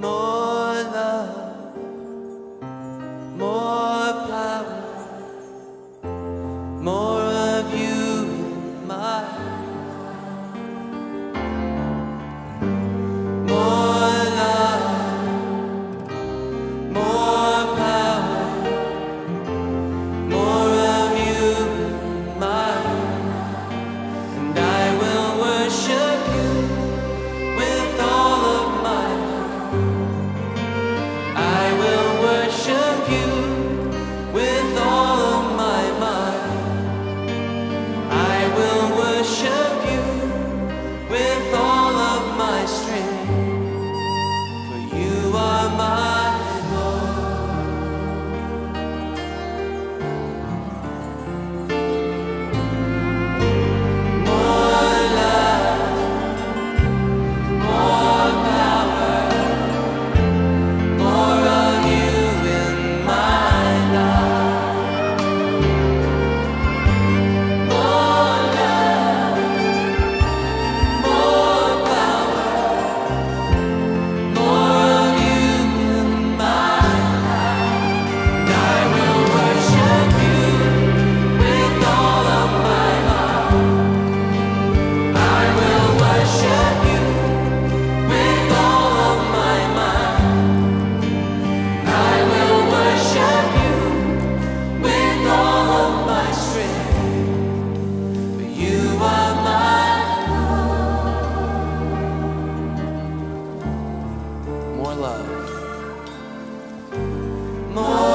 nós. more.